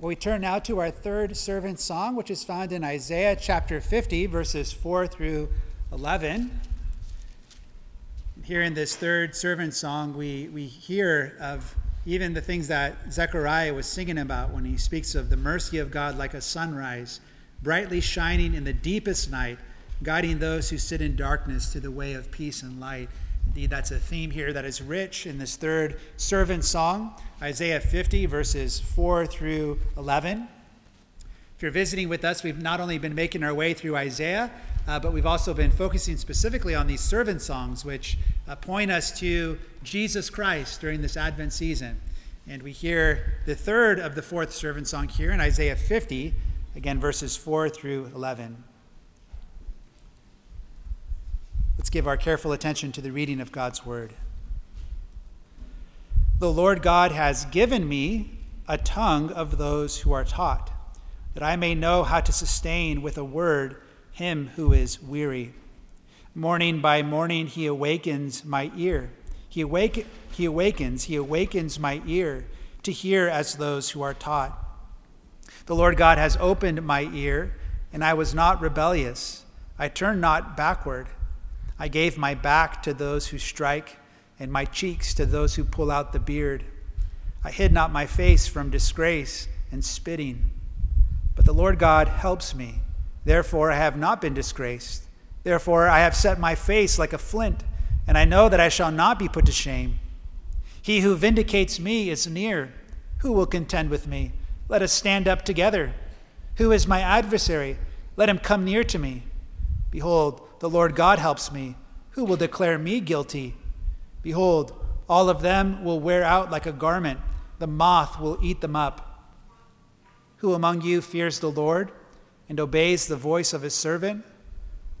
We turn now to our third servant song, which is found in Isaiah chapter 50, verses 4 through 11. Here in this third servant song, we, we hear of even the things that Zechariah was singing about when he speaks of the mercy of God like a sunrise, brightly shining in the deepest night, guiding those who sit in darkness to the way of peace and light. Indeed, that's a theme here that is rich in this third servant song, Isaiah 50, verses 4 through 11. If you're visiting with us, we've not only been making our way through Isaiah, uh, but we've also been focusing specifically on these servant songs, which uh, point us to Jesus Christ during this Advent season. And we hear the third of the fourth servant song here in Isaiah 50, again, verses 4 through 11. Let's give our careful attention to the reading of God's word. The Lord God has given me a tongue of those who are taught, that I may know how to sustain with a word him who is weary. Morning by morning he awakens my ear. He, awake, he awakens, he awakens my ear to hear as those who are taught. The Lord God has opened my ear, and I was not rebellious. I turned not backward. I gave my back to those who strike, and my cheeks to those who pull out the beard. I hid not my face from disgrace and spitting. But the Lord God helps me. Therefore, I have not been disgraced. Therefore, I have set my face like a flint, and I know that I shall not be put to shame. He who vindicates me is near. Who will contend with me? Let us stand up together. Who is my adversary? Let him come near to me. Behold, the Lord God helps me. Who will declare me guilty? Behold, all of them will wear out like a garment, the moth will eat them up. Who among you fears the Lord and obeys the voice of his servant?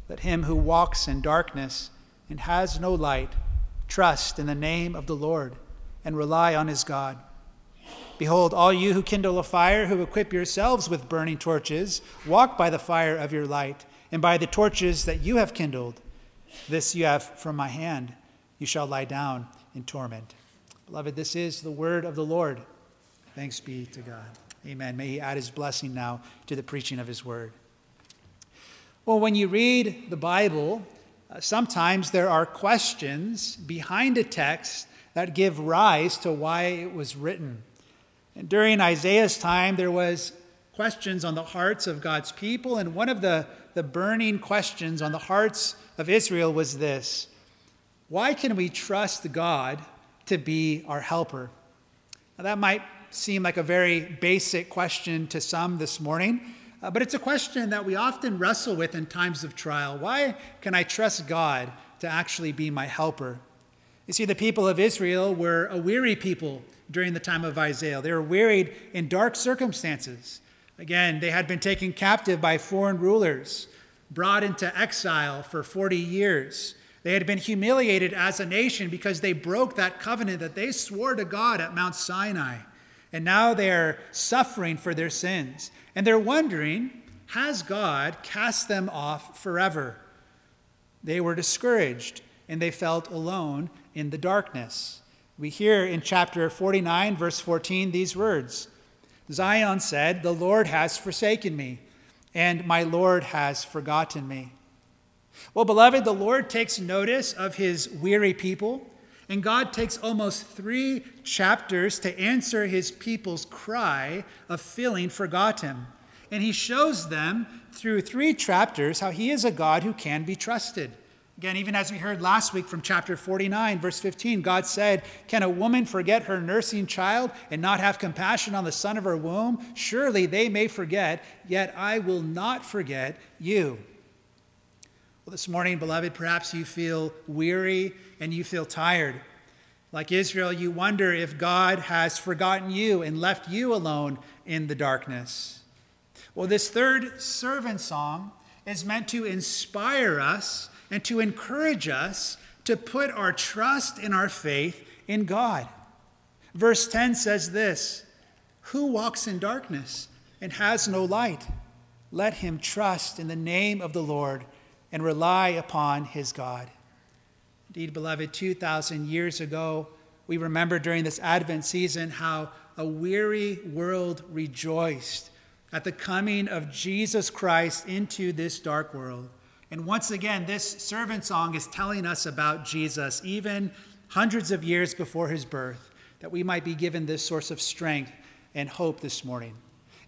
Let him who walks in darkness and has no light trust in the name of the Lord and rely on his God. Behold, all you who kindle a fire, who equip yourselves with burning torches, walk by the fire of your light and by the torches that you have kindled. This you have from my hand. You shall lie down in torment. Beloved, this is the word of the Lord. Thanks be to God. Amen. May He add His blessing now to the preaching of His word. Well, when you read the Bible, uh, sometimes there are questions behind a text that give rise to why it was written. And during Isaiah's time, there was questions on the hearts of God's people, and one of the the burning questions on the hearts of Israel was this Why can we trust God to be our helper? Now, that might seem like a very basic question to some this morning, uh, but it's a question that we often wrestle with in times of trial. Why can I trust God to actually be my helper? You see, the people of Israel were a weary people during the time of Isaiah. They were wearied in dark circumstances. Again, they had been taken captive by foreign rulers, brought into exile for 40 years. They had been humiliated as a nation because they broke that covenant that they swore to God at Mount Sinai. And now they're suffering for their sins. And they're wondering, has God cast them off forever? They were discouraged and they felt alone in the darkness. We hear in chapter 49, verse 14, these words Zion said, The Lord has forsaken me, and my Lord has forgotten me. Well, beloved, the Lord takes notice of his weary people, and God takes almost three chapters to answer his people's cry of feeling forgotten. And he shows them through three chapters how he is a God who can be trusted. Again, even as we heard last week from chapter 49, verse 15, God said, Can a woman forget her nursing child and not have compassion on the son of her womb? Surely they may forget, yet I will not forget you. Well, this morning, beloved, perhaps you feel weary and you feel tired. Like Israel, you wonder if God has forgotten you and left you alone in the darkness. Well, this third servant song is meant to inspire us and to encourage us to put our trust and our faith in God. Verse 10 says this Who walks in darkness and has no light? Let him trust in the name of the Lord and rely upon his God. Indeed, beloved, 2,000 years ago, we remember during this Advent season how a weary world rejoiced at the coming of Jesus Christ into this dark world. And once again, this servant song is telling us about Jesus, even hundreds of years before his birth, that we might be given this source of strength and hope this morning.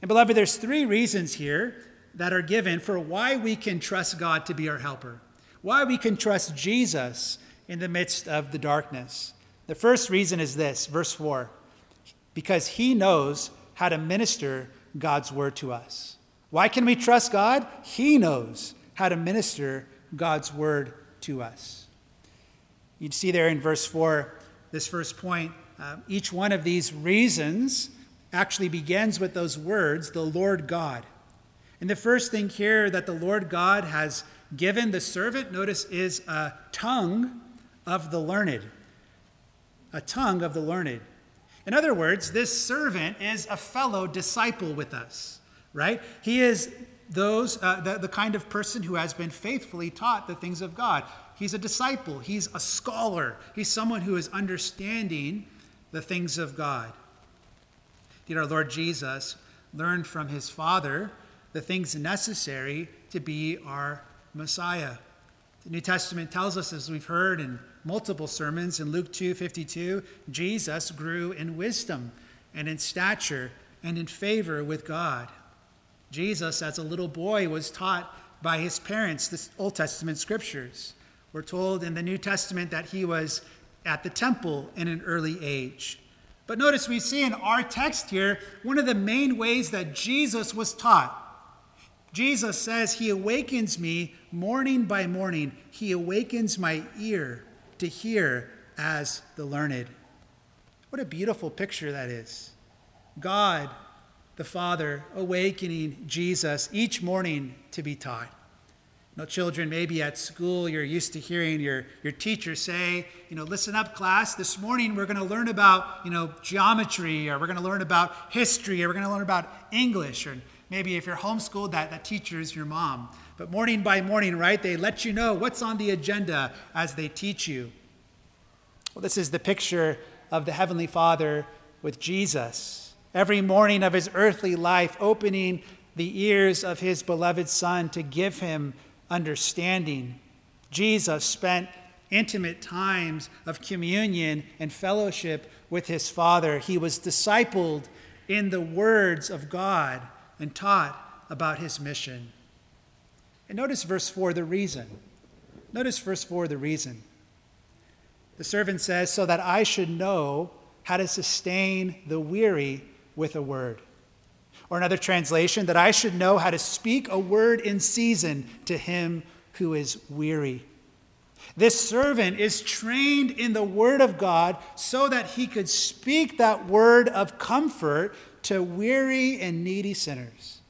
And beloved, there's three reasons here that are given for why we can trust God to be our helper, why we can trust Jesus in the midst of the darkness. The first reason is this, verse 4 because he knows how to minister God's word to us. Why can we trust God? He knows how to minister God's word to us. You'd see there in verse 4, this first point, uh, each one of these reasons actually begins with those words, the Lord God. And the first thing here that the Lord God has given the servant, notice, is a tongue of the learned. A tongue of the learned. In other words, this servant is a fellow disciple with us, right? He is those uh, the, the kind of person who has been faithfully taught the things of God. He's a disciple, he's a scholar, he's someone who is understanding the things of God. Did our Lord Jesus learn from his Father the things necessary to be our Messiah? The New Testament tells us, as we've heard in multiple sermons in Luke 2:52, Jesus grew in wisdom and in stature and in favor with God. Jesus, as a little boy, was taught by his parents the Old Testament scriptures. We're told in the New Testament that he was at the temple in an early age. But notice we see in our text here one of the main ways that Jesus was taught. Jesus says, He awakens me morning by morning. He awakens my ear to hear as the learned. What a beautiful picture that is. God, the Father, awakening Jesus each morning to be taught. You know, children, maybe at school you're used to hearing your, your teacher say, you know, listen up, class. This morning we're going to learn about, you know, geometry, or we're going to learn about history, or we're going to learn about English, or maybe if you're homeschooled, that, that teacher is your mom. But morning by morning, right, they let you know what's on the agenda as they teach you. Well, this is the picture of the Heavenly Father with Jesus. Every morning of his earthly life, opening the ears of his beloved Son to give him understanding. Jesus spent intimate times of communion and fellowship with his Father. He was discipled in the words of God and taught about his mission. And notice verse 4, the reason. Notice verse 4, the reason. The servant says, So that I should know how to sustain the weary with a word. Or another translation, that I should know how to speak a word in season to him who is weary. This servant is trained in the word of God so that he could speak that word of comfort to weary and needy sinners.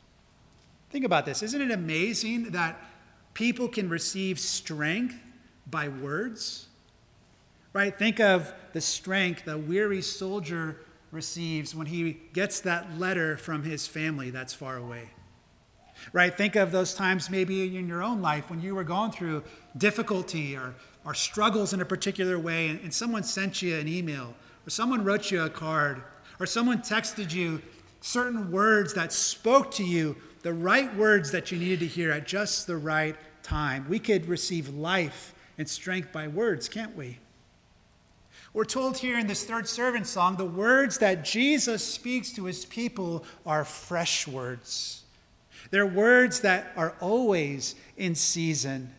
Think about this. Isn't it amazing that people can receive strength by words? Right? Think of the strength a weary soldier receives when he gets that letter from his family that's far away. Right? Think of those times maybe in your own life when you were going through difficulty or, or struggles in a particular way, and, and someone sent you an email, or someone wrote you a card, or someone texted you certain words that spoke to you, the right words that you needed to hear at just the right time. We could receive life and strength by words, can't we? We're told here in this third servant song the words that Jesus speaks to his people are fresh words. They're words that are always in season.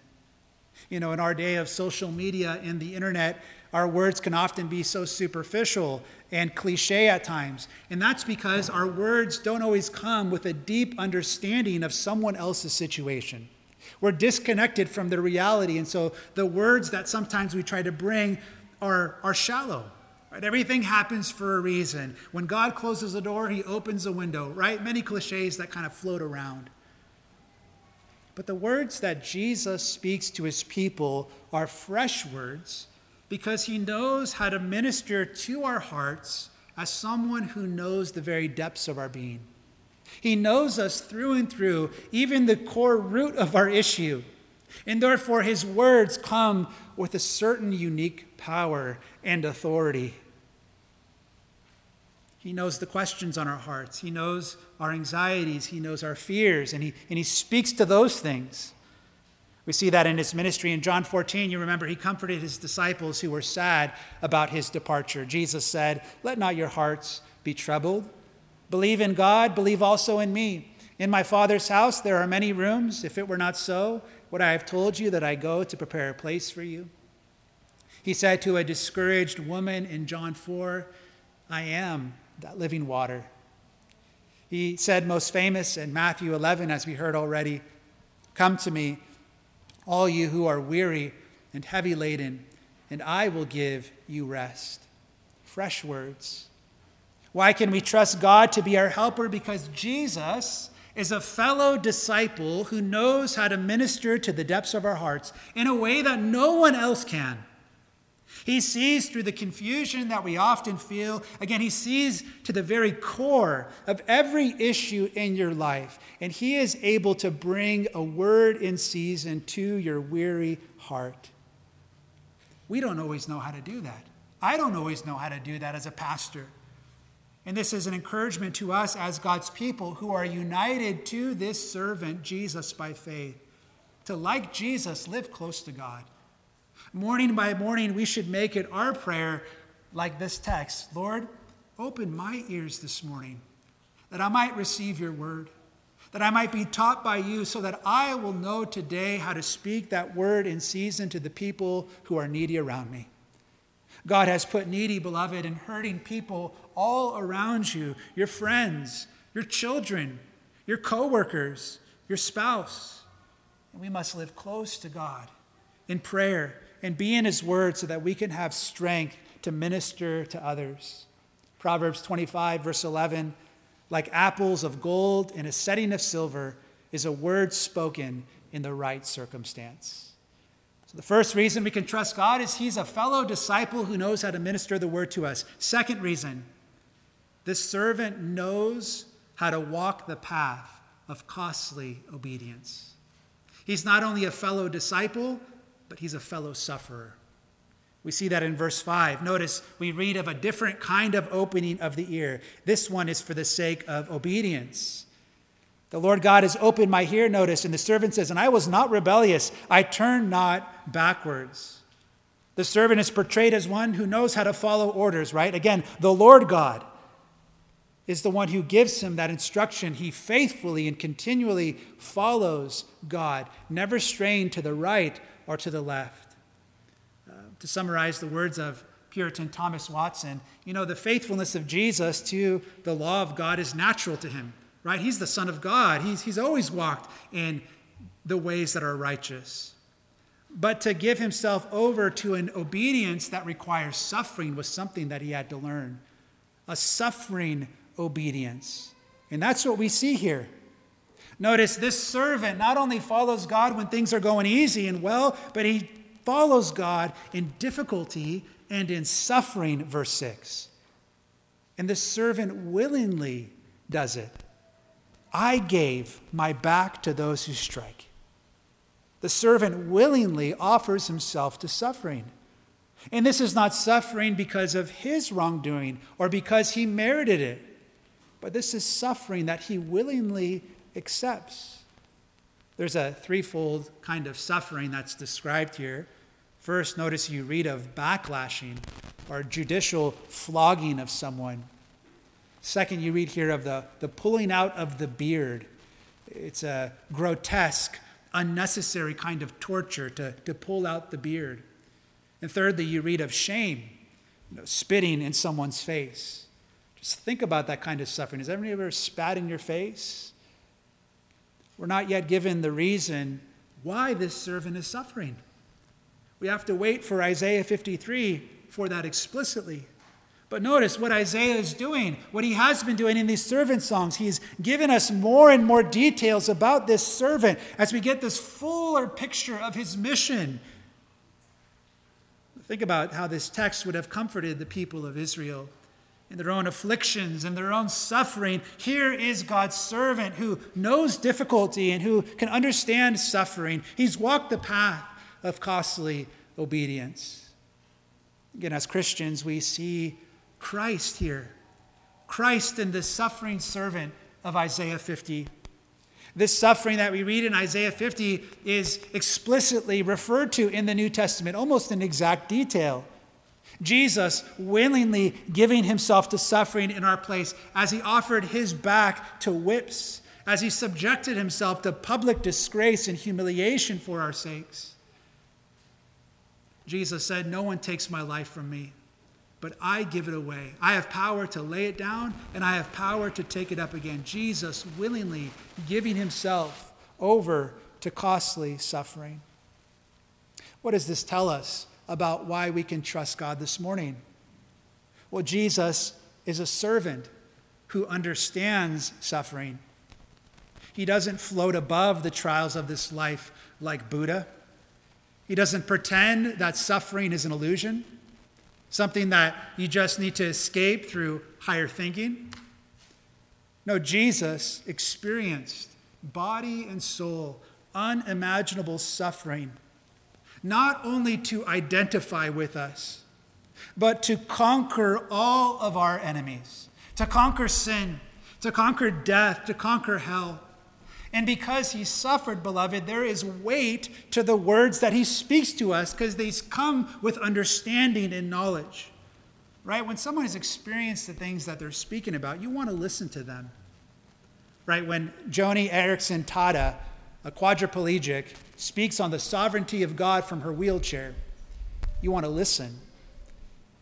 You know, in our day of social media and the internet, our words can often be so superficial and cliche at times. And that's because our words don't always come with a deep understanding of someone else's situation. We're disconnected from the reality. And so the words that sometimes we try to bring are, are shallow. Right? Everything happens for a reason. When God closes a door, he opens a window, right? Many cliches that kind of float around. But the words that Jesus speaks to his people are fresh words because he knows how to minister to our hearts as someone who knows the very depths of our being. He knows us through and through, even the core root of our issue. And therefore, his words come with a certain unique power and authority. He knows the questions on our hearts. He knows our anxieties. He knows our fears. And he, and he speaks to those things. We see that in his ministry. In John 14, you remember he comforted his disciples who were sad about his departure. Jesus said, Let not your hearts be troubled. Believe in God, believe also in me. In my Father's house there are many rooms. If it were not so, would I have told you that I go to prepare a place for you? He said to a discouraged woman in John 4, I am that living water. He said, most famous in Matthew 11, as we heard already, Come to me, all you who are weary and heavy laden, and I will give you rest. Fresh words. Why can we trust God to be our helper? Because Jesus is a fellow disciple who knows how to minister to the depths of our hearts in a way that no one else can. He sees through the confusion that we often feel. Again, he sees to the very core of every issue in your life, and he is able to bring a word in season to your weary heart. We don't always know how to do that. I don't always know how to do that as a pastor. And this is an encouragement to us as God's people who are united to this servant, Jesus, by faith, to, like Jesus, live close to God Morning by morning, we should make it our prayer like this text Lord, open my ears this morning that I might receive your word, that I might be taught by you, so that I will know today how to speak that word in season to the people who are needy around me. God has put needy, beloved, and hurting people all around you your friends, your children, your coworkers, your spouse. And we must live close to God in prayer and be in His Word so that we can have strength to minister to others. Proverbs 25, verse 11 like apples of gold in a setting of silver is a word spoken in the right circumstance. So, the first reason we can trust God is He's a fellow disciple who knows how to minister the word to us. Second reason, this servant knows how to walk the path of costly obedience. He's not only a fellow disciple, but he's a fellow sufferer. We see that in verse 5. Notice we read of a different kind of opening of the ear. This one is for the sake of obedience. The Lord God has opened my ear, notice, and the servant says, And I was not rebellious, I turned not backwards. The servant is portrayed as one who knows how to follow orders, right? Again, the Lord God is the one who gives him that instruction. He faithfully and continually follows God, never straying to the right or to the left. Uh, to summarize the words of Puritan Thomas Watson, you know, the faithfulness of Jesus to the law of God is natural to him, right? He's the Son of God. He's, he's always walked in the ways that are righteous. But to give himself over to an obedience that requires suffering was something that he had to learn a suffering obedience. And that's what we see here. Notice this servant not only follows God when things are going easy and well, but he follows God in difficulty and in suffering, verse 6. And the servant willingly does it. I gave my back to those who strike. The servant willingly offers himself to suffering. And this is not suffering because of his wrongdoing or because he merited it, but this is suffering that he willingly accepts. There's a threefold kind of suffering that's described here. First, notice you read of backlashing or judicial flogging of someone. Second, you read here of the, the pulling out of the beard. It's a grotesque, unnecessary kind of torture to, to pull out the beard. And thirdly, you read of shame, you know, spitting in someone's face. Just think about that kind of suffering. Has anyone ever spat in your face? We're not yet given the reason why this servant is suffering. We have to wait for Isaiah 53 for that explicitly. But notice what Isaiah is doing, what he has been doing in these servant songs. He's given us more and more details about this servant as we get this fuller picture of his mission. Think about how this text would have comforted the people of Israel in their own afflictions and their own suffering. Here is God's servant who knows difficulty and who can understand suffering. He's walked the path of costly obedience. Again, as Christians, we see Christ here. Christ and the suffering servant of Isaiah 50. This suffering that we read in Isaiah 50 is explicitly referred to in the New Testament, almost in exact detail. Jesus willingly giving himself to suffering in our place as he offered his back to whips, as he subjected himself to public disgrace and humiliation for our sakes. Jesus said, No one takes my life from me, but I give it away. I have power to lay it down, and I have power to take it up again. Jesus willingly giving himself over to costly suffering. What does this tell us about why we can trust God this morning? Well, Jesus is a servant who understands suffering. He doesn't float above the trials of this life like Buddha. He doesn't pretend that suffering is an illusion, something that you just need to escape through higher thinking. No, Jesus experienced body and soul unimaginable suffering, not only to identify with us, but to conquer all of our enemies, to conquer sin, to conquer death, to conquer hell. And because he suffered, beloved, there is weight to the words that he speaks to us because they come with understanding and knowledge. Right? When someone has experienced the things that they're speaking about, you want to listen to them. Right? When Joni Eareckson Tada, a quadriplegic, speaks on the sovereignty of God from her wheelchair, you want to listen.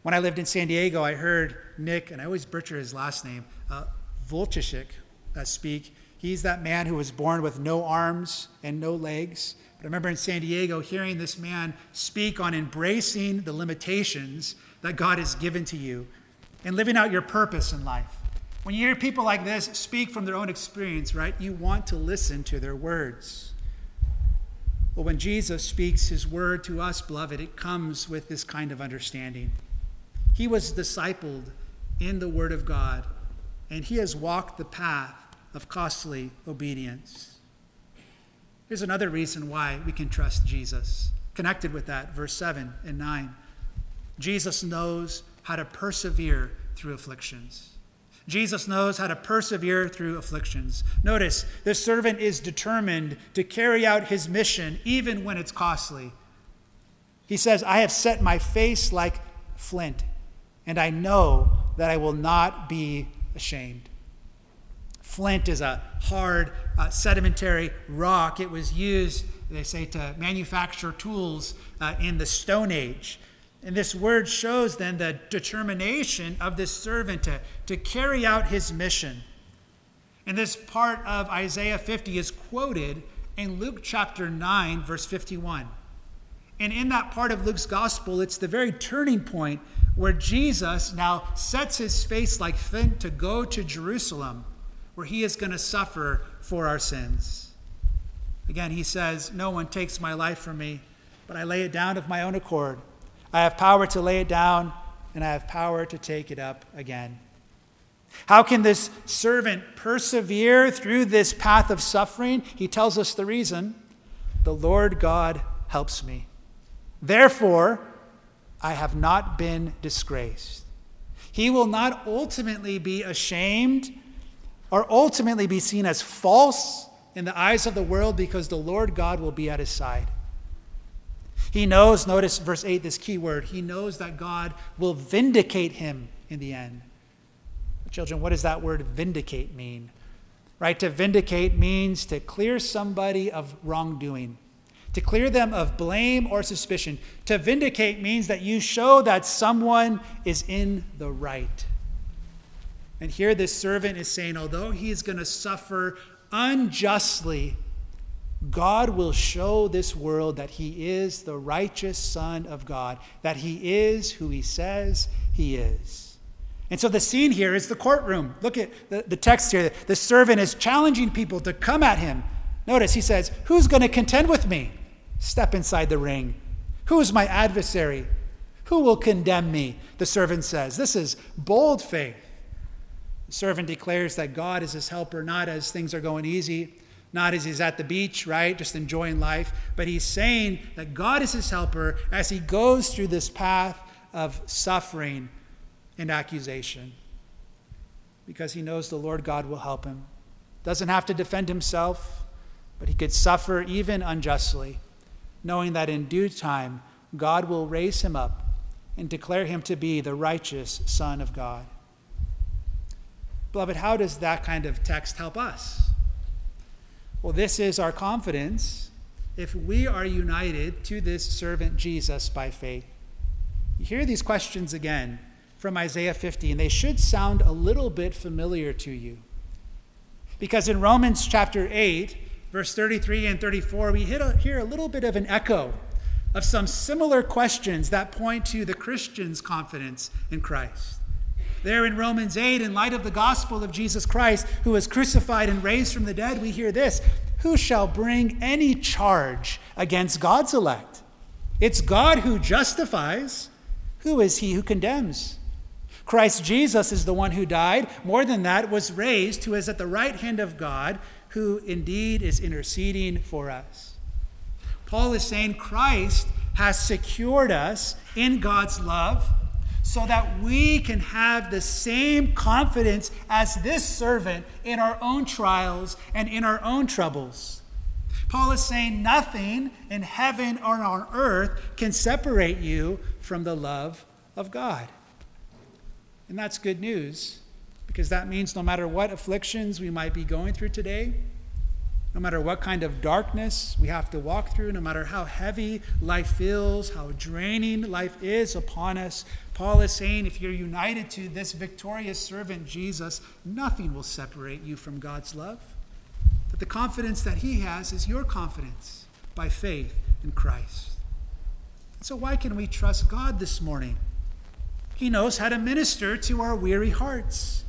When I lived in San Diego, I heard Nick, and I always butcher his last name, uh, Vujicic, uh, speak He's that man who was born with no arms and no legs. But I remember in San Diego hearing this man speak on embracing the limitations that God has given to you and living out your purpose in life. When you hear people like this speak from their own experience, right, you want to listen to their words. Well, when Jesus speaks his word to us, beloved, it comes with this kind of understanding. He was discipled in the word of God, and he has walked the path of costly obedience. Here's another reason why we can trust Jesus. Connected with that, verse 7 and 9. Jesus knows how to persevere through afflictions. Jesus knows how to persevere through afflictions. Notice, the servant is determined to carry out his mission even when it's costly. He says, I have set my face like flint, and I know that I will not be ashamed. Flint is a hard, uh, sedimentary rock. It was used, they say, to manufacture tools uh, in the Stone Age. And this word shows then the determination of this servant to, to carry out his mission. And this part of Isaiah 50 is quoted in Luke chapter 9, verse 51. And in that part of Luke's gospel, it's the very turning point where Jesus now sets his face like flint to go to Jerusalem where he is going to suffer for our sins. Again, he says, No one takes my life from me, but I lay it down of my own accord. I have power to lay it down, and I have power to take it up again. How can this servant persevere through this path of suffering? He tells us the reason the Lord God helps me. Therefore, I have not been disgraced. He will not ultimately be ashamed or ultimately be seen as false in the eyes of the world because the Lord God will be at his side. He knows, notice verse 8, this key word, he knows that God will vindicate him in the end. Children, what does that word vindicate mean? Right? To vindicate means to clear somebody of wrongdoing, to clear them of blame or suspicion. To vindicate means that you show that someone is in the right. And here this servant is saying, although he is going to suffer unjustly, God will show this world that he is the righteous Son of God, that he is who he says he is. And so the scene here is the courtroom. Look at the, the text here. The servant is challenging people to come at him. Notice he says, Who's going to contend with me? Step inside the ring. Who is my adversary? Who will condemn me? The servant says. This is bold faith. The servant declares that God is his helper, not as things are going easy, not as he's at the beach, right, just enjoying life, but he's saying that God is his helper as he goes through this path of suffering and accusation. because he knows the Lord God will help him. Doesn't have to defend himself, but he could suffer even unjustly, knowing that in due time God will raise him up and declare him to be the righteous Son of God. Beloved, how does that kind of text help us? Well, this is our confidence if we are united to this servant Jesus by faith. You hear these questions again from Isaiah 50, and they should sound a little bit familiar to you. Because in Romans chapter 8, verse 33 and 34, we hear a little bit of an echo of some similar questions that point to the Christian's confidence in Christ. There in Romans 8, in light of the gospel of Jesus Christ, who was crucified and raised from the dead, we hear this Who shall bring any charge against God's elect? It's God who justifies. Who is he who condemns? Christ Jesus is the one who died. More than that, was raised, who is at the right hand of God, who indeed is interceding for us. Paul is saying Christ has secured us in God's love so that we can have the same confidence as this servant in our own trials and in our own troubles. Paul is saying nothing in heaven or on earth can separate you from the love of God. And that's good news because that means no matter what afflictions we might be going through today, no matter what kind of darkness we have to walk through, no matter how heavy life feels, how draining life is upon us, Paul is saying if you're united to this victorious servant, Jesus, nothing will separate you from God's love. But the confidence that he has is your confidence by faith in Christ. So, why can we trust God this morning? He knows how to minister to our weary hearts.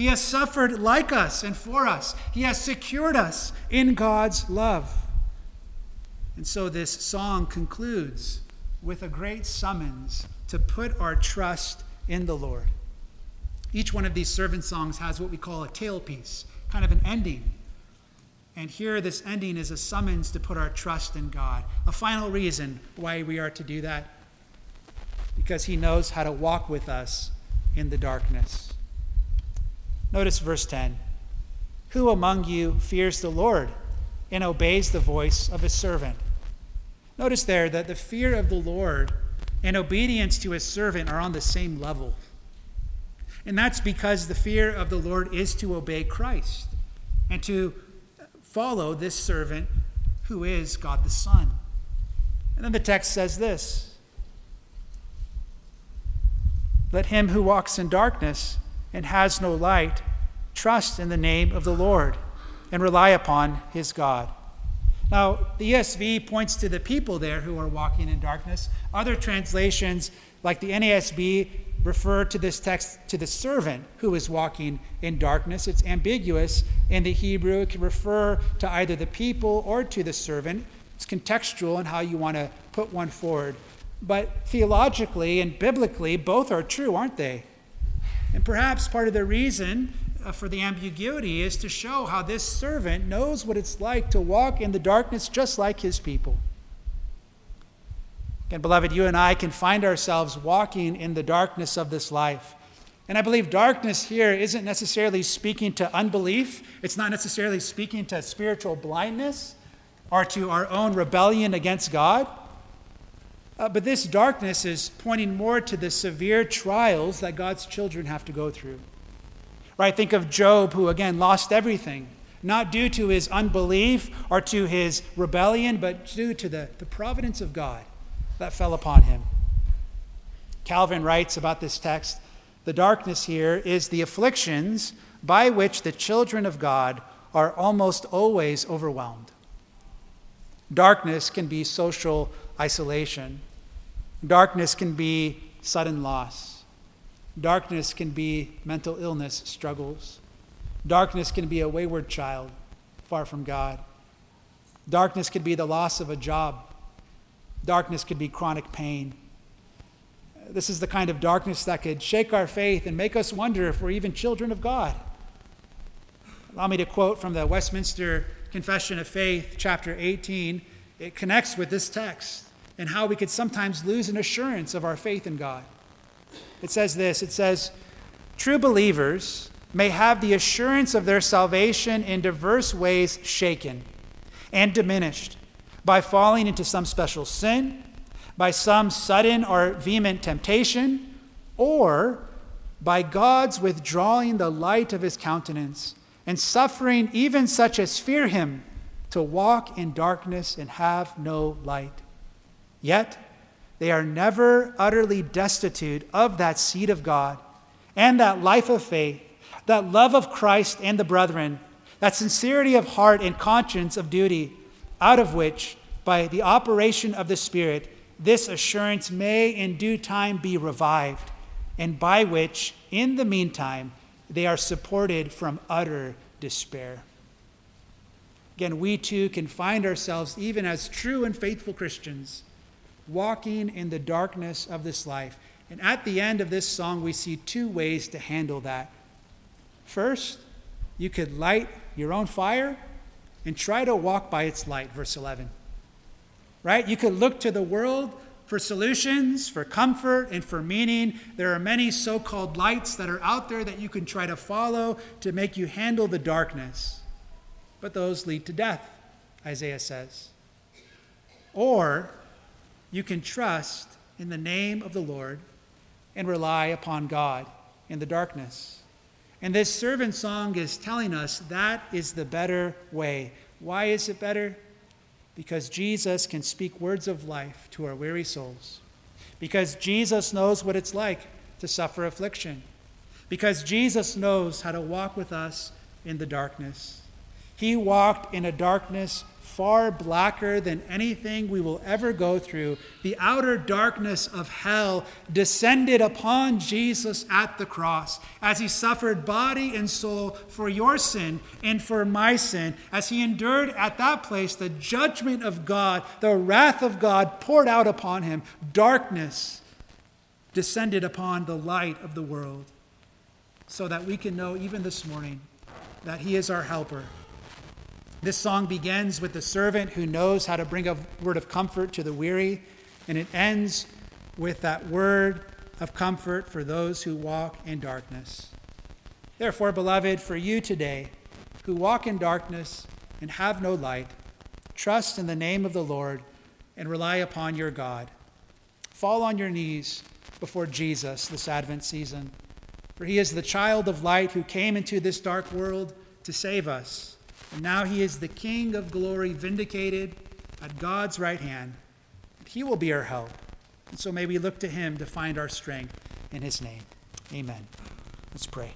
He has suffered like us and for us. He has secured us in God's love. And so this song concludes with a great summons to put our trust in the Lord. Each one of these servant songs has what we call a tailpiece, kind of an ending. And here, this ending is a summons to put our trust in God. A final reason why we are to do that because He knows how to walk with us in the darkness. Notice verse 10 Who among you fears the Lord and obeys the voice of his servant? Notice there that the fear of the Lord and obedience to his servant are on the same level. And that's because the fear of the Lord is to obey Christ and to follow this servant who is God the Son. And then the text says this Let him who walks in darkness and has no light, trust in the name of the Lord and rely upon his God. Now, the ESV points to the people there who are walking in darkness. Other translations, like the NASB, refer to this text to the servant who is walking in darkness. It's ambiguous in the Hebrew. It can refer to either the people or to the servant. It's contextual in how you want to put one forward. But theologically and biblically, both are true, aren't they? And perhaps part of the reason uh, for the ambiguity is to show how this servant knows what it's like to walk in the darkness just like his people. And, beloved, you and I can find ourselves walking in the darkness of this life. And I believe darkness here isn't necessarily speaking to unbelief, it's not necessarily speaking to spiritual blindness or to our own rebellion against God. Uh, but this darkness is pointing more to the severe trials that God's children have to go through. Right? Think of Job, who again lost everything, not due to his unbelief or to his rebellion, but due to the, the providence of God that fell upon him. Calvin writes about this text the darkness here is the afflictions by which the children of God are almost always overwhelmed. Darkness can be social isolation. Darkness can be sudden loss. Darkness can be mental illness struggles. Darkness can be a wayward child far from God. Darkness could be the loss of a job. Darkness could be chronic pain. This is the kind of darkness that could shake our faith and make us wonder if we're even children of God. Allow me to quote from the Westminster Confession of Faith, chapter 18. It connects with this text and how we could sometimes lose an assurance of our faith in God. It says this it says, True believers may have the assurance of their salvation in diverse ways shaken and diminished by falling into some special sin, by some sudden or vehement temptation, or by God's withdrawing the light of his countenance and suffering even such as fear him to walk in darkness and have no light. Yet they are never utterly destitute of that seed of God and that life of faith, that love of Christ and the brethren, that sincerity of heart and conscience of duty, out of which, by the operation of the Spirit, this assurance may in due time be revived, and by which, in the meantime, they are supported from utter despair. Again, we too can find ourselves, even as true and faithful Christians, walking in the darkness of this life. And at the end of this song, we see two ways to handle that. First, you could light your own fire and try to walk by its light, verse 11. Right? You could look to the world for solutions, for comfort, and for meaning. There are many so called lights that are out there that you can try to follow to make you handle the darkness. But those lead to death, Isaiah says. Or you can trust in the name of the Lord and rely upon God in the darkness. And this servant song is telling us that is the better way. Why is it better? Because Jesus can speak words of life to our weary souls. Because Jesus knows what it's like to suffer affliction. Because Jesus knows how to walk with us in the darkness. He walked in a darkness far blacker than anything we will ever go through, the outer darkness of hell descended upon Jesus at the cross as he suffered body and soul for your sin and for my sin, as he endured at that place the judgment of God, the wrath of God poured out upon him. Darkness descended upon the light of the world, so that we can know even this morning that he is our helper this song begins with the servant who knows how to bring a word of comfort to the weary, and it ends with that word of comfort for those who walk in darkness. Therefore, beloved, for you today who walk in darkness and have no light, trust in the name of the Lord and rely upon your God. Fall on your knees before Jesus this Advent season, for he is the child of light who came into this dark world to save us. And now he is the King of glory, vindicated at God's right hand. He will be our help. And so may we look to him to find our strength in his name. Amen. Let's pray.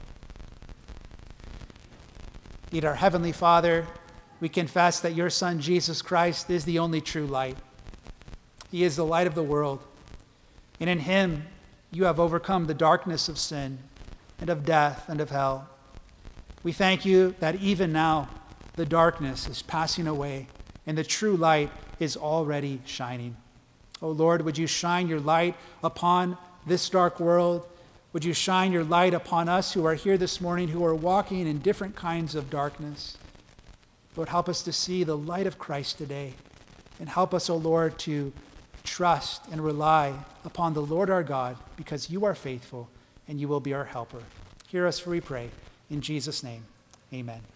Indeed, our Heavenly Father, we confess that your Son, Jesus Christ, is the only true light. He is the light of the world. And in him, you have overcome the darkness of sin and of death and of hell. We thank you that even now, the darkness is passing away and the true light is already shining. Oh Lord, would you shine your light upon this dark world? Would you shine your light upon us who are here this morning who are walking in different kinds of darkness? Lord, help us to see the light of Christ today. And help us, O oh Lord, to trust and rely upon the Lord our God because you are faithful and you will be our helper. Hear us, for we pray. In Jesus' name, amen.